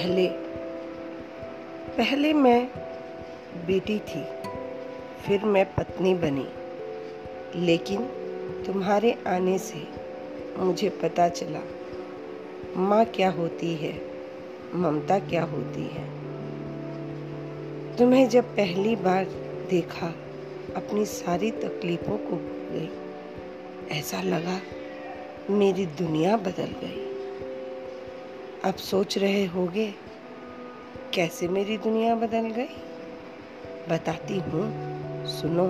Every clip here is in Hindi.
पहले पहले मैं बेटी थी, फिर मैं पत्नी बनी। लेकिन तुम्हारे आने से मुझे पता चला, माँ क्या होती है, ममता क्या होती है। तुम्हें जब पहली बार देखा, अपनी सारी तकलीफ़ों को भूल गई, ऐसा लगा मेरी दुनिया बदल गई। अब सोच रहे होगे, कैसे मेरी दुनिया बदल गई? बताती हूँ, सुनो।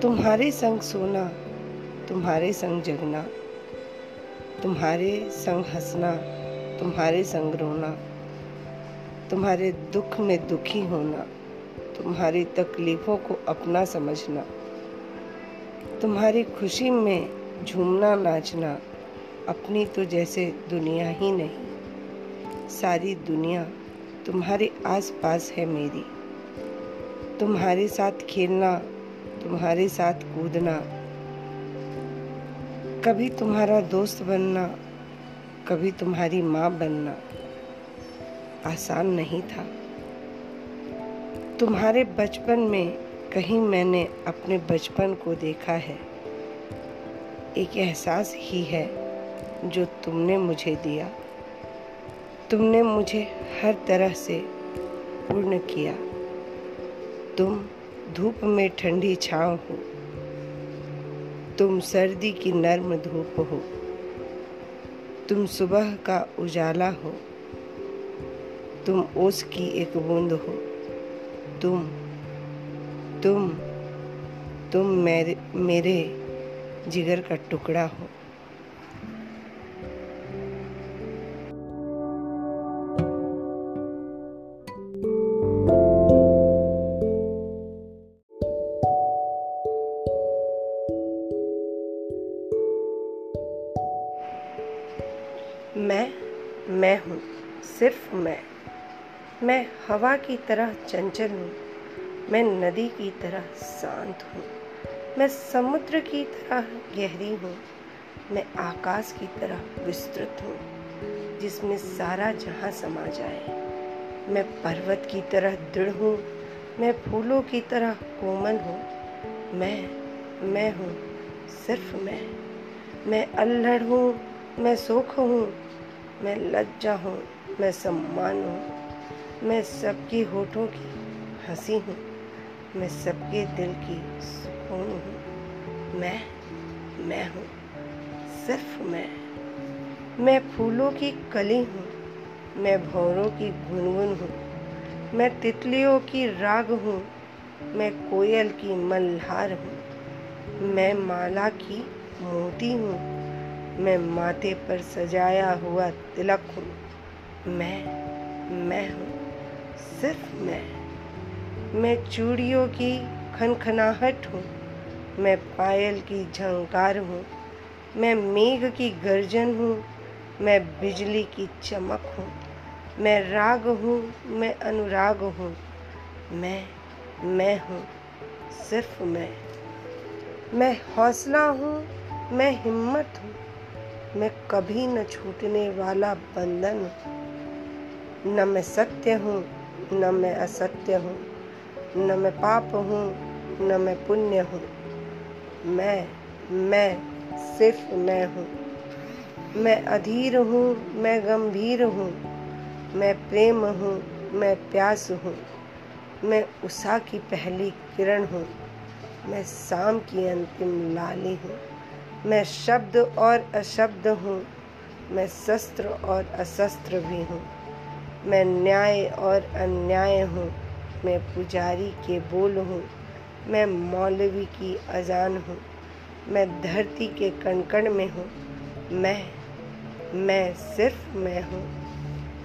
तुम्हारे संग सोना, तुम्हारे संग जगना, तुम्हारे संग हंसना, तुम्हारे संग रोना, तुम्हारे दुख में दुखी होना, तुम्हारी तकलीफ़ों को अपना समझना, तुम्हारी खुशी में झूमना नाचना अपनी तो जैसे दुनिया ही नहीं, सारी दुनिया तुम्हारे आसपास है मेरी। तुम्हारे साथ खेलना, तुम्हारे साथ कूदना, कभी तुम्हारा दोस्त बनना, कभी तुम्हारी माँ बनना आसान नहीं था। तुम्हारे बचपन में कहीं मैंने अपने बचपन को देखा है, एक एहसास ही है। जो तुमने मुझे दिया। तुमने मुझे हर तरह से पूर्ण किया। तुम धूप में ठंडी छाँव हो। तुम सर्दी की नर्म धूप हो। तुम सुबह का उजाला हो। तुम ओस की एक बूंद हो। तुम तुम तुम मेरे मेरे जिगर का टुकड़ा हो। मैं मैं हूँ, सिर्फ़ मैं। मैं हवा की तरह चंचल हूँ। मैं नदी की तरह शांत हूँ। मैं समुद्र की तरह गहरी हूँ। मैं आकाश की तरह विस्तृत हूँ, जिसमें सारा जहाँ समा जाए। मैं पर्वत की तरह दृढ़ हूँ। मैं फूलों की तरह कोमल हूँ। मैं मैं हूँ, सिर्फ़ मैं। मैं अल्हड़ हूँ। मैं सुख हूँ। मैं लज्जा हूँ, मैं सम्मान हूँ, मैं सबकी होठों की हँसी हूँ, मैं सबके दिल की सुकून हूँ। मैं मैं हूँ, सिर्फ़ मैं। मैं फूलों की कली हूँ, मैं भौरों की गुनगुन हूँ, मैं तितलियों की राग हूँ, मैं कोयल की मल्हार हूँ, मैं माला की मोती हूँ मैं माथे पर सजाया हुआ तिलक हूँ। मैं मैं हूँ, सिर्फ़ मैं। मैं चूड़ियों की खनखनाहट हूँ। मैं पायल की झंकार हूँ। मैं मेघ की गर्जन हूँ। मैं बिजली की चमक हूँ। मैं राग हूँ। मैं अनुराग हूँ। मैं मैं हूँ, सिर्फ़ मैं। मैं हौसला हूँ। मैं हिम्मत हूँ। मैं कभी न छूटने वाला बंधन। न मैं सत्य हूँ, न मैं असत्य हूँ, न मैं पाप हूँ, न मैं पुण्य हूँ। मैं मैं सिर्फ़ मैं हूँ। मैं अधीर हूँ, मैं गंभीर हूँ। मैं प्रेम हूँ, मैं प्यास हूँ। मैं उषा की पहली किरण हूँ। मैं शाम की अंतिम लाली हूँ। मैं शब्द और अशब्द हूँ। मैं शस्त्र और अशस्त्र भी हूँ। मैं न्याय और अन्याय हूँ। मैं पुजारी के बोल हूँ। मैं मौलवी की अजान हूँ। मैं धरती के कणकण में हूँ। मैं मैं सिर्फ़ मैं हूँ।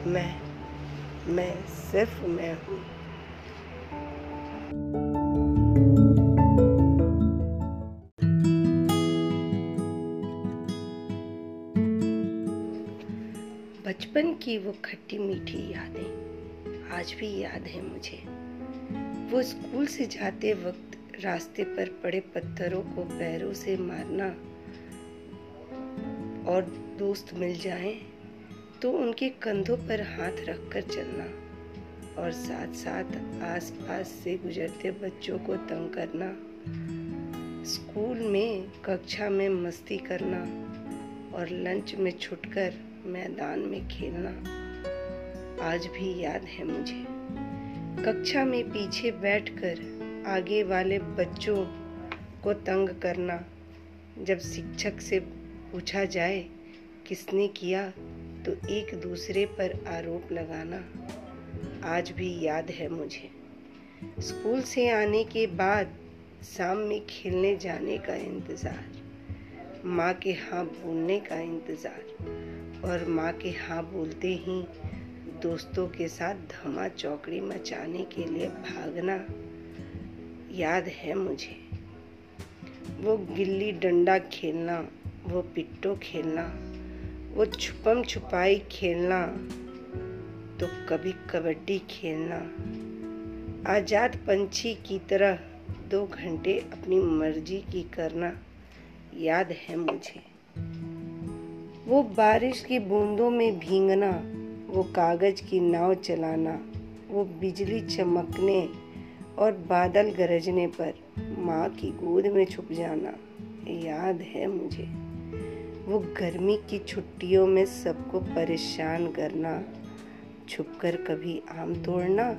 मैं मैं सिर्फ़ मैं हूँ। बचपन की वो खट्टी मीठी यादें, आज भी याद है मुझे। वो स्कूल से जाते वक्त रास्ते पर पड़े पत्थरों को पैरों से मारना और दोस्त मिल जाएँ तो उनके कंधों पर हाथ रखकर चलना और साथ साथ आसपास से गुजरते बच्चों को तंग करना, स्कूल में कक्षा में मस्ती करना और लंच में छुटकर मैदान में खेलना आज भी याद है मुझे। कक्षा में पीछे बैठकर आगे वाले बच्चों को तंग करना जब शिक्षक से पूछा जाए, किसने किया तो एक दूसरे पर आरोप लगाना आज भी याद है मुझे। स्कूल से आने के बाद शाम में खेलने जाने का इंतज़ार। माँ के हाँ बोलने का इंतज़ार। और माँ के हाँ बोलते ही दोस्तों के साथ धमा चौकड़ी मचाने के लिए भागना याद है मुझे। वो गिल्ली डंडा खेलना, वो पिट्टो खेलना, वो छुपम छुपाई खेलना तो कभी कबड्डी खेलना। आज़ाद पंछी की तरह दो घंटे अपनी मर्ज़ी की करना। याद है मुझे। वो बारिश की बूंदों में भींगना, वो कागज़ की नाव चलाना, वो बिजली चमकने और बादल गरजने पर माँ की गोद में छुप जाना, याद है मुझे। वो गर्मी की छुट्टियों में सबको परेशान करना, छुपकर कभी आम तोड़ना,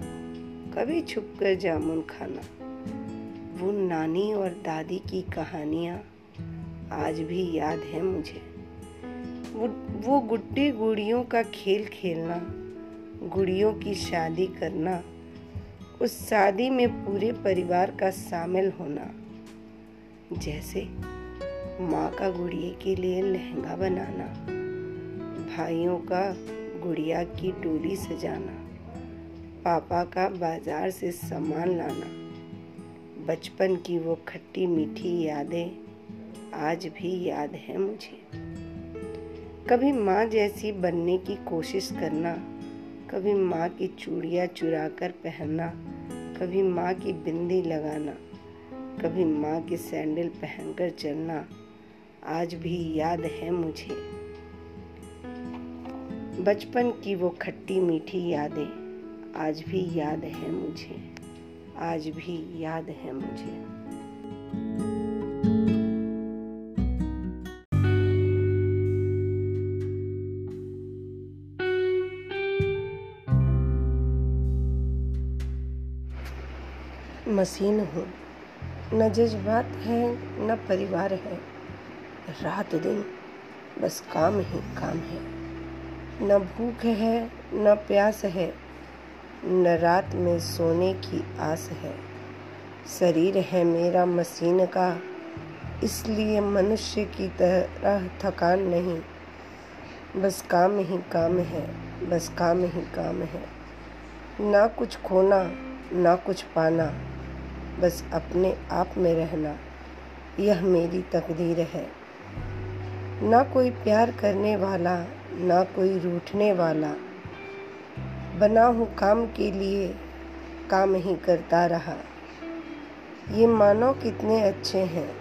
कभी छुपकर जामुन खाना। वो नानी और दादी की कहानियाँ आज भी याद है मुझे। वो वो गुड्डी गुड़ियों का खेल खेलना, गुड़ियों की शादी करना, उस शादी में पूरे परिवार का शामिल होना, जैसे माँ का गुड़िया के लिए लहंगा बनाना, भाइयों का गुड़िया की डोली सजाना, पापा का बाज़ार से सामान लाना, बचपन की वो खट्टी मीठी यादें आज भी याद है मुझे। कभी माँ जैसी बनने की कोशिश करना, कभी माँ की चूड़ियाँ चुरा कर पहनना, कभी माँ की बिंदी लगाना, कभी माँ की सैंडल पहनकर चलना, आज भी याद है मुझे। बचपन की वो खट्टी मीठी यादें, आज भी याद है मुझे। आज भी याद है मुझे। मसीन हूँ। न जज्बात है, न परिवार है। रात दिन बस काम ही काम है। न भूख है, न प्यास है, न रात में सोने की आस है। शरीर है मेरा मसीन का, इसलिए मनुष्य की तरह थकान नहीं। बस काम ही काम है, बस काम ही काम है। ना कुछ खोना, ना कुछ पाना। बस अपने आप में रहना, यह मेरी तकदीर है। ना कोई प्यार करने वाला, ना कोई रूठने वाला। बना हूँ काम के लिए, काम ही करता रहा। ये मानो कितने अच्छे हैं।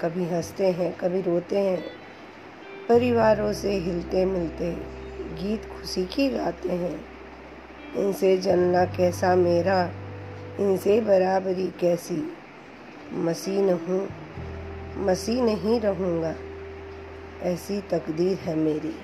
कभी हँसते हैं, कभी रोते हैं। परिवारों से हिलते मिलते गीत खुशी की गाते हैं। इनसे जलना कैसा मेरा इनसे बराबरी कैसी? मसीन हूँ मसीह नहीं रहूँगा। ऐसी तकदीर है मेरी।